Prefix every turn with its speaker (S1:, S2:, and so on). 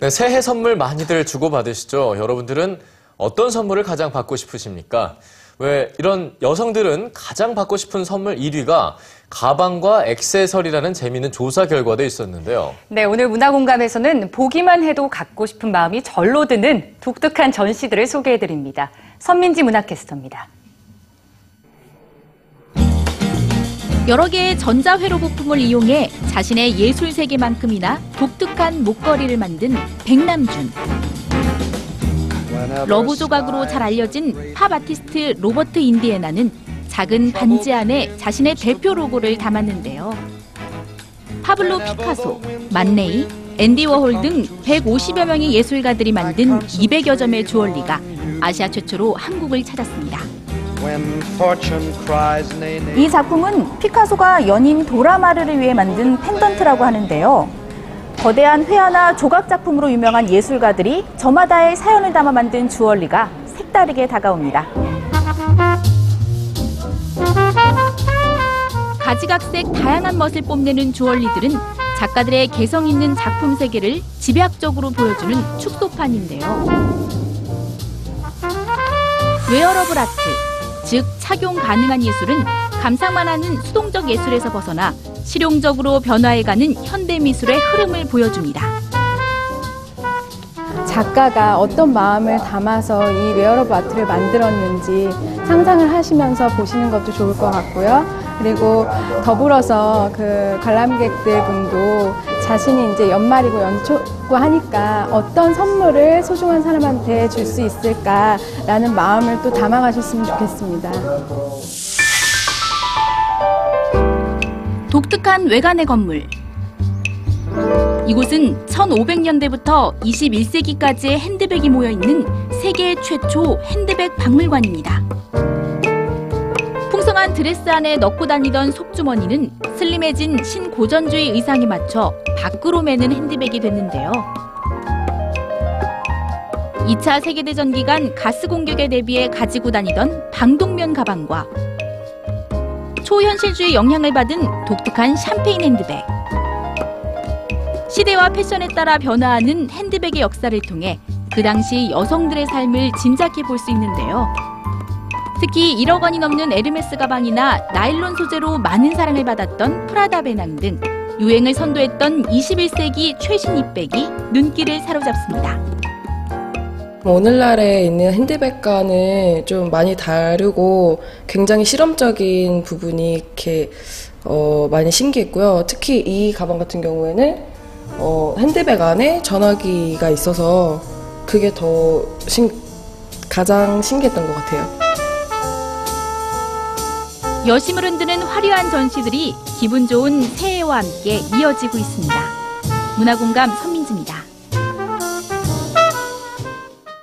S1: 네, 새해 선물 많이들 주고받으시죠? 여러분들은 어떤 선물을 가장 받고 싶으십니까? 왜 이런 여성들은 가장 받고 싶은 선물 1위가 가방과 액세서리라는 재미있는 조사 결과도 있었는데요.
S2: 네, 오늘 문화공감에서는 보기만 해도 갖고 싶은 마음이 절로 드는 독특한 전시들을 소개해드립니다. 선민지 문화캐스터입니다.
S3: 여러 개의 전자회로 부품을 이용해 자신의 예술 세계만큼이나 독특한 목걸이를 만든 백남준. 러브 조각으로 잘 알려진 팝 아티스트 로버트 인디애나는 작은 반지 안에 자신의 대표 로고를 담았는데요. 파블로 피카소, 만 레이, 앤디 워홀 등 150여 명의 예술가들이 만든 200여 점의 주얼리가 아시아 최초로 한국을 찾았습니다.
S4: When fortune cries nay nay.
S5: 이 작품은 피카소가 연인 도라마르를 위해 만든 펜던트라고 하는데요. 거대한 회화나 조각 작품으로 유명한 예술가들이 저마다의 사연을 담아 만든 주얼리가 색다르게 다가옵니다.
S3: 가지각색 다양한 멋을 뽐내는 주얼리들은 작가들의 개성 있는 작품 세계를 집약적으로 보여주는 축소판인데요. wearable art, 즉 착용 가능한 예술은 감상만 하는 수동적 예술에서 벗어나 실용적으로 변화해가는 현대 미술의 흐름을 보여줍니다.
S6: 작가가 어떤 마음을 담아서 이 wearable art를 만들었는지 상상을 하시면서 보시는 것도 좋을 것 같고요. 그리고 더불어서 그 관람객들 분도 자신이 이제 연말이고 연초고 하니까 어떤 선물을 소중한 사람한테 줄 수 있을까라는 마음을 또 담아가셨으면 좋겠습니다.
S3: 독특한 외관의 건물. 이곳은 1500년대부터 21세기까지의 핸드백이 모여 있는 세계 최초 핸드백 박물관입니다. 풍성한 드레스 안에 넣고 다니던 속주머니는 슬림해진 신고전주의 의상에 맞춰 밖으로 매는 핸드백이 됐는데요. 2차 세계대전 기간 가스 공격에 대비해 가지고 다니던 방독면 가방과 초현실주의 영향을 받은 독특한 샴페인 핸드백. 시대와 패션에 따라 변화하는 핸드백의 역사를 통해 그 당시 여성들의 삶을 짐작해 볼 수 있는데요. 특히 1억 원이 넘는 에르메스 가방이나 나일론 소재로 많은 사랑을 받았던 프라다 배낭 등 유행을 선도했던 21세기 최신 잎백이 눈길을 사로잡습니다.
S7: 오늘날에 있는 핸드백과는 좀 많이 다르고 굉장히 실험적인 부분이 이렇게 어, 많이 신기했고요. 특히 이 가방 같은 경우에는 어, 핸드백 안에 전화기가 있어서 그게 더 신, 가장 신기했던 것 같아요.
S3: 여심을 흔드는 화려한 전시들이 기분 좋은 새해와 함께 이어지고 있습니다. 문화공감 선민지입니다.